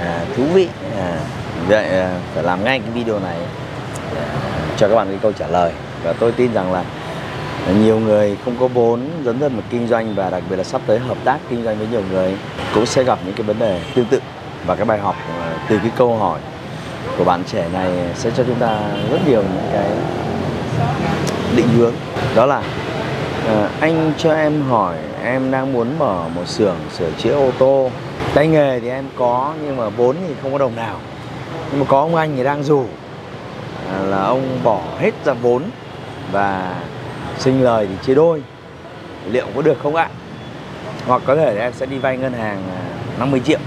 à, thú vị. À, vậy à, phải làm ngay cái video này à, cho các bạn cái câu trả lời. Và tôi tin rằng là nhiều người không có vốn dấn thân vào kinh doanh và đặc biệt là sắp tới hợp tác kinh doanh với nhiều người cũng sẽ gặp những cái vấn đề tương tự và cái bài học à, từ cái câu hỏi của bạn trẻ này sẽ cho chúng ta rất nhiều những cái định hướng đó là à, anh cho em hỏi em đang muốn mở một xưởng sửa chữa ô tô tay nghề thì em có, nhưng mà vốn thì không có đồng nào. Nhưng mà có ông anh thì đang rủ à, là ông bỏ hết ra vốn và sinh lời thì chia đôi. Liệu có được không ạ? Hoặc có thể em sẽ đi vay ngân hàng à, 50 triệu.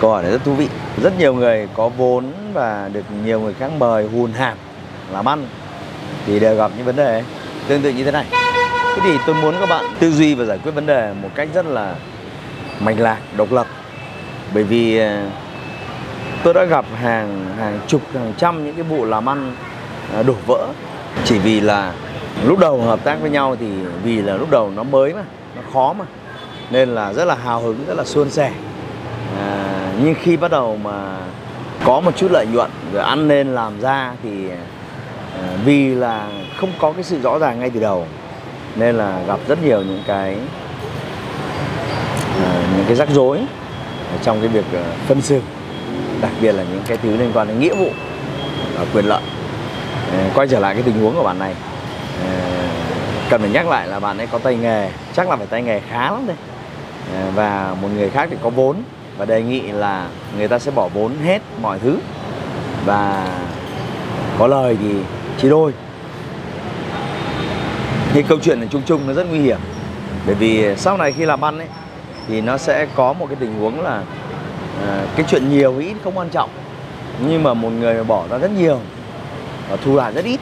Câu hỏi này rất thú vị. Rất nhiều người có vốn và được nhiều người khác mời hùn hạp làm ăn thì đều gặp những vấn đề tương tự như thế này. Thế thì tôi muốn các bạn tư duy và giải quyết vấn đề một cách rất là mạch lạc, độc lập bởi vì ờ, tôi đã gặp hàng hàng chục hàng trăm những cái vụ làm ăn ờ, đổ vỡ. Chỉ vì là lúc đầu hợp tác với nhau thì vì là lúc đầu nó mới mà nó khó mà nên là rất là hào hứng rất là suôn sẻ. À, nhưng khi bắt đầu mà có một chút lợi nhuận rồi ăn nên làm ra thì à, vì là không có cái sự rõ ràng ngay từ đầu nên là gặp rất nhiều những cái à, những cái rắc rối trong cái việc ờ, phân xử, đặc biệt là những cái thứ liên quan đến nghĩa vụ và quyền lợi. Ờ, quay trở lại cái tình huống của bạn này ờ, cần phải nhắc lại là bạn ấy có tay nghề, chắc là phải tay nghề khá lắm đây và một người khác thì có vốn và đề nghị là người ta sẽ bỏ vốn hết mọi thứ và có lời thì chia đôi thì câu chuyện này chung chung nó rất nguy hiểm, bởi vì sau này khi làm ăn ấy thì nó sẽ có một cái tình huống là à, cái chuyện nhiều ít không quan trọng. Nhưng mà một người bỏ ra rất nhiều và thu lại rất ít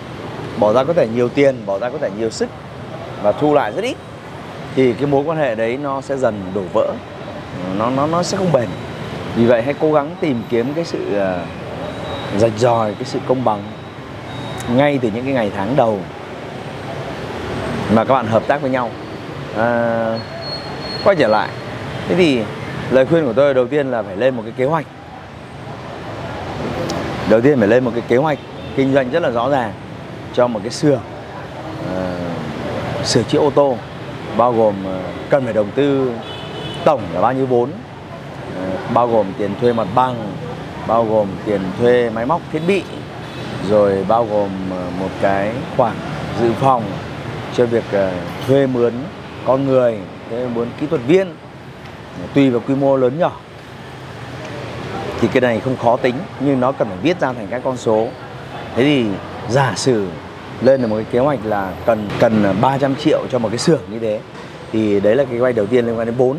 bỏ ra có thể nhiều tiền bỏ ra có thể nhiều sức và thu lại rất ít thì cái mối quan hệ đấy nó sẽ dần đổ vỡ. Nó nó nó sẽ không bền. Vì vậy hãy cố gắng tìm kiếm cái sự uh, rạch ròi cái sự công bằng ngay từ những cái ngày tháng đầu mà các bạn hợp tác với nhau. À, quay trở lại thế thì lời khuyên của tôi đầu tiên là phải lên một cái kế hoạch. Đầu tiên phải lên một cái kế hoạch kinh doanh rất là rõ ràng cho một cái xưởng uh, sửa chữa ô tô bao gồm uh, cần phải đầu tư tổng là bao nhiêu vốn uh, bao gồm tiền thuê mặt bằng bao gồm tiền thuê máy móc thiết bị rồi bao gồm uh, một cái khoản dự phòng cho việc uh, thuê mướn con người, thuê mướn kỹ thuật viên tùy vào quy mô lớn nhỏ thì cái này không khó tính nhưng nó cần phải viết ra thành các con số. Thế thì giả sử lên được một cái kế hoạch là cần cần 300 triệu cho một cái xưởng như thế thì đấy là cái kế hoạch đầu tiên liên quan đến vốn.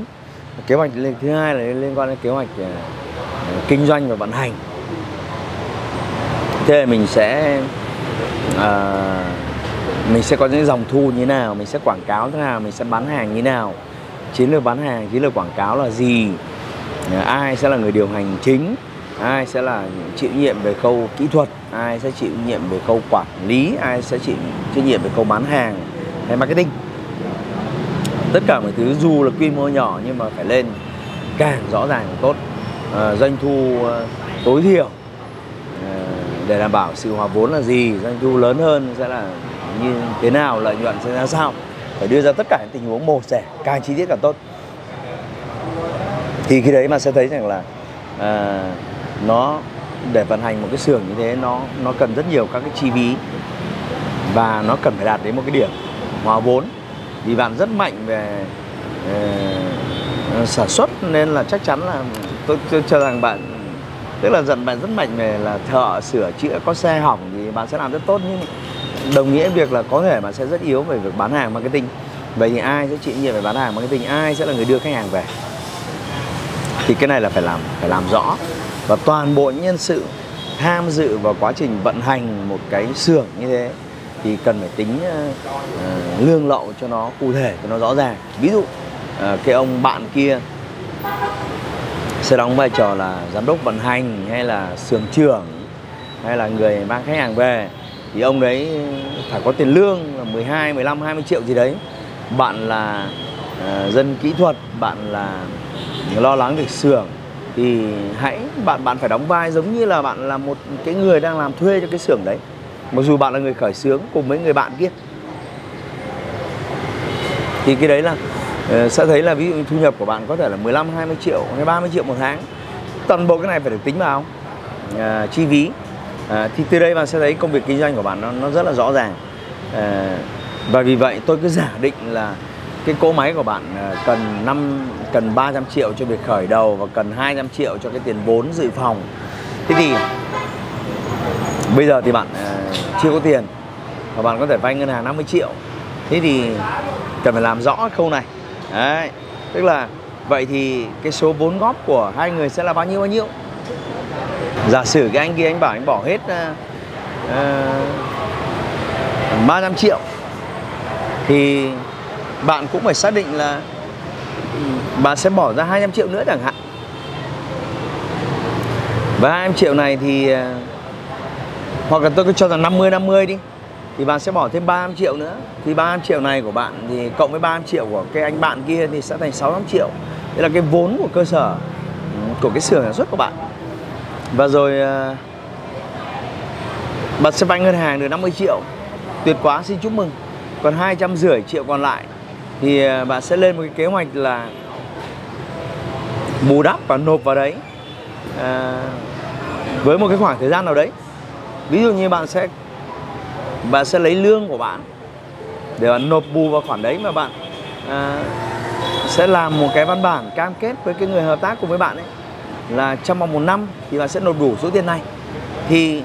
Kế hoạch thứ hai là liên quan đến kế hoạch à, kinh doanh và vận hành. Thế mình sẽ à, mình sẽ có những dòng thu như thế nào mình sẽ quảng cáo thế nào mình sẽ bán hàng như thế nào chiến lược bán hàng chiến lược quảng cáo là gì? Ờ, ai sẽ là người điều hành chính? Ai sẽ là chịu nhiệm về khâu kỹ thuật? Ai sẽ chịu nhiệm về khâu quản lý? Ai sẽ chịu trách nhiệm về khâu bán hàng hay marketing? Tất cả mọi thứ dù là quy mô nhỏ nhưng mà phải lên càng rõ ràng càng tốt. À, doanh thu ờ, tối thiểu à, để đảm bảo sự hòa vốn là gì? Doanh thu lớn hơn sẽ là như thế nào? Lợi nhuận sẽ ra sao? Phải đưa ra tất cả những tình huống mổ xẻ càng chi tiết càng tốt. Thì khi đấy mà sẽ thấy rằng là à, nó để vận hành một cái xưởng như thế nó nó cần rất nhiều các cái chi phí và nó cần phải đạt đến một cái điểm hòa vốn. Vì bạn rất mạnh về uh, sản xuất nên là chắc chắn là tôi, tôi cho rằng bạn tức là dần bạn rất mạnh về là thợ sửa chữa có xe hỏng thì bạn sẽ làm rất tốt. Nhưng đồng nghĩa việc là có thể bạn sẽ rất yếu về việc bán hàng marketing. Vậy thì ai sẽ chịu nhiệm về bán hàng marketing? Ai sẽ là người đưa khách hàng về? Thì cái này là phải làm phải làm rõ. Và toàn bộ nhân sự tham dự vào quá trình vận hành một cái xưởng như thế thì cần phải tính uh, lương lậu cho nó cụ thể cho nó rõ ràng. Ví dụ uh, cái ông bạn kia sẽ đóng vai trò là giám đốc vận hành hay là xưởng trưởng hay là người mang khách hàng về thì ông đấy phải có tiền lương là 12, 15, 20 triệu gì đấy. Bạn là uh, dân kỹ thuật bạn là lo lắng việc xưởng. Thì hãy bạn bạn phải đóng vai giống như là bạn là một cái người đang làm thuê cho cái xưởng đấy. Mặc dù bạn là người khởi xướng cùng với người bạn kia. Thì cái đấy là uh, sẽ thấy là ví dụ thu nhập của bạn có thể là 15 20 triệu hay 30 triệu một tháng. Toàn bộ cái này phải được tính vào uh, chi phí à, thì từ đây bạn sẽ thấy công việc kinh doanh của bạn nó, nó rất là rõ ràng. À, và vì vậy tôi cứ giả định là cái cỗ máy của bạn à, cần 5 cần 300 triệu cho việc khởi đầu và cần 200 triệu cho cái tiền vốn dự phòng. Thế thì bây giờ thì bạn à, chưa có tiền và bạn có thể vay ngân hàng 50 triệu. Thế thì cần phải làm rõ khâu này. Đấy tức là vậy thì cái số vốn góp của hai người sẽ là bao nhiêu bao nhiêu? Giả sử cái anh kia anh bảo anh bỏ hết uh, uh, 300 triệu thì bạn cũng phải xác định là bạn sẽ bỏ ra 200 triệu nữa chẳng hạn. Và 200 triệu này thì uh, hoặc là tôi cứ cho rằng 50 50 đi thì bạn sẽ bỏ thêm 300 triệu nữa. Thì 300 triệu này của bạn thì cộng với 300 triệu của cái anh bạn kia thì sẽ thành 600 triệu. Đây là cái vốn của cơ sở ừ, của cái xưởng sản xuất của bạn và rồi bạn sẽ vay ngân hàng được 50 triệu. Tuyệt quá xin chúc mừng. Còn hai trăm rưỡi triệu còn lại thì à, bạn sẽ lên một cái kế hoạch là bù đắp và nộp vào đấy à, với một cái khoảng thời gian nào đấy. Ví dụ như bạn sẽ bạn sẽ lấy lương của bạn để bạn nộp bù vào khoản đấy mà bạn à, sẽ làm một cái văn bản cam kết với cái người hợp tác cùng với bạn ấy là trong vòng một năm thì bạn sẽ nộp đủ số tiền này. Thì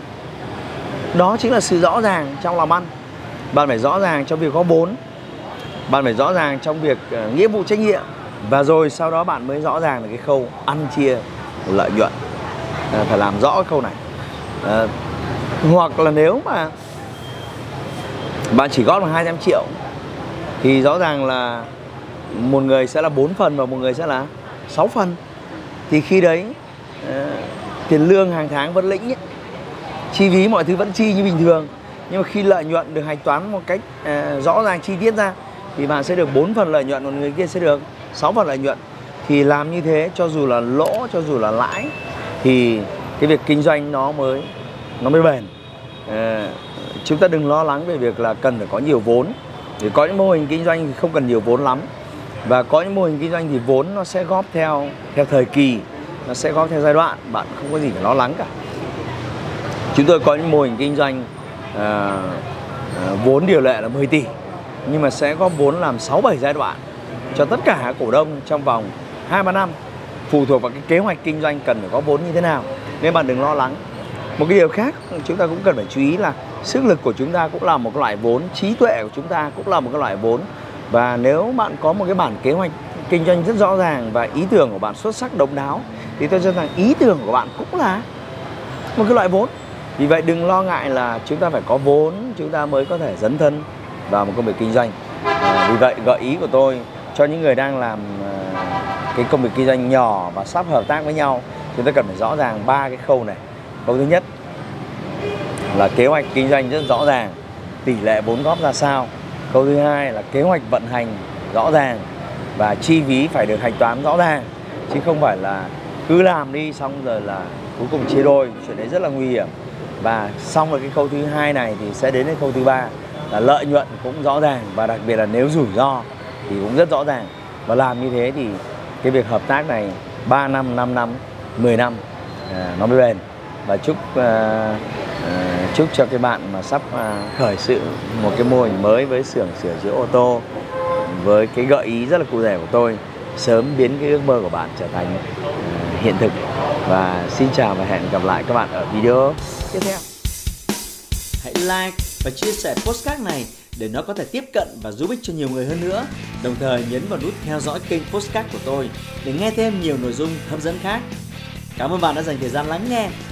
đó chính là sự rõ ràng trong làm ăn. Bạn phải rõ ràng trong việc có vốn. Bạn phải rõ ràng trong việc uh, nghĩa vụ trách nhiệm. Và rồi sau đó bạn mới rõ ràng là cái khâu ăn chia lợi nhuận. À, phải làm rõ cái khâu này. À, hoặc là nếu mà bạn chỉ góp được 200 triệu thì rõ ràng là một người sẽ là 4 phần và một người sẽ là 6 phần thì khi đấy ờ, tiền lương hàng tháng vẫn lĩnh ấy, chi phí mọi thứ vẫn chi như bình thường. Nhưng mà khi lợi nhuận được hạch toán một cách uh, rõ ràng chi tiết ra thì bạn sẽ được 4 phần lợi nhuận còn người kia sẽ được 6 phần lợi nhuận. Thì làm như thế cho dù là lỗ cho dù là lãi thì cái việc kinh doanh nó mới nó mới bền. À, chúng ta đừng lo lắng về việc là cần phải có nhiều vốn. Thì có những mô hình kinh doanh thì không cần nhiều vốn lắm và có những mô hình kinh doanh thì vốn nó sẽ góp theo theo thời kỳ nó sẽ góp theo giai đoạn bạn không có gì phải lo lắng cả. Chúng tôi có những mô hình kinh doanh à, à, vốn điều lệ là 10 tỷ nhưng mà sẽ góp vốn làm 6 7 giai đoạn cho tất cả cổ đông trong vòng 2 3 năm phụ thuộc vào cái kế hoạch kinh doanh cần phải có vốn như thế nào. Nên bạn đừng lo lắng. Một cái điều khác chúng ta cũng cần phải chú ý là sức lực của chúng ta cũng là một loại vốn trí tuệ của chúng ta cũng là một cái loại vốn và nếu bạn có một cái bản kế hoạch kinh doanh rất rõ ràng và ý tưởng của bạn xuất sắc độc đáo thì tôi cho rằng ý tưởng của bạn cũng là một cái loại vốn. Vì vậy đừng lo ngại là chúng ta phải có vốn chúng ta mới có thể dấn thân vào một công việc kinh doanh. À, vì vậy gợi ý của tôi cho những người đang làm à, cái công việc kinh doanh nhỏ và sắp hợp tác với nhau chúng ta cần phải rõ ràng ba cái khâu này. Khâu thứ nhất là kế hoạch kinh doanh rất rõ ràng tỷ lệ vốn góp ra sao câu thứ hai là kế hoạch vận hành rõ ràng và chi phí phải được hạch toán rõ ràng chứ không phải là cứ làm đi xong rồi là cuối cùng chia đôi chuyện đấy rất là nguy hiểm. Và xong rồi cái câu thứ hai này thì sẽ đến cái câu thứ ba là lợi nhuận cũng rõ ràng và đặc biệt là nếu rủi ro thì cũng rất rõ ràng. Và làm như thế thì cái việc hợp tác này 3 năm 5 năm 10 năm à, nó mới bền. Và chúc à, à, chúc cho cái bạn mà sắp à, khởi sự một cái mô hình mới với xưởng sửa chữa ô tô với cái gợi ý rất là cụ thể của tôi sớm biến cái ước mơ của bạn trở thành à, hiện thực và xin chào và hẹn gặp lại các bạn ở video tiếp theo hãy like và chia sẻ postcard này để nó có thể tiếp cận và giúp ích cho nhiều người hơn nữa. Đồng thời nhấn vào nút theo dõi kênh postcard của tôi để nghe thêm nhiều nội dung hấp dẫn khác. Cảm ơn bạn đã dành thời gian lắng nghe.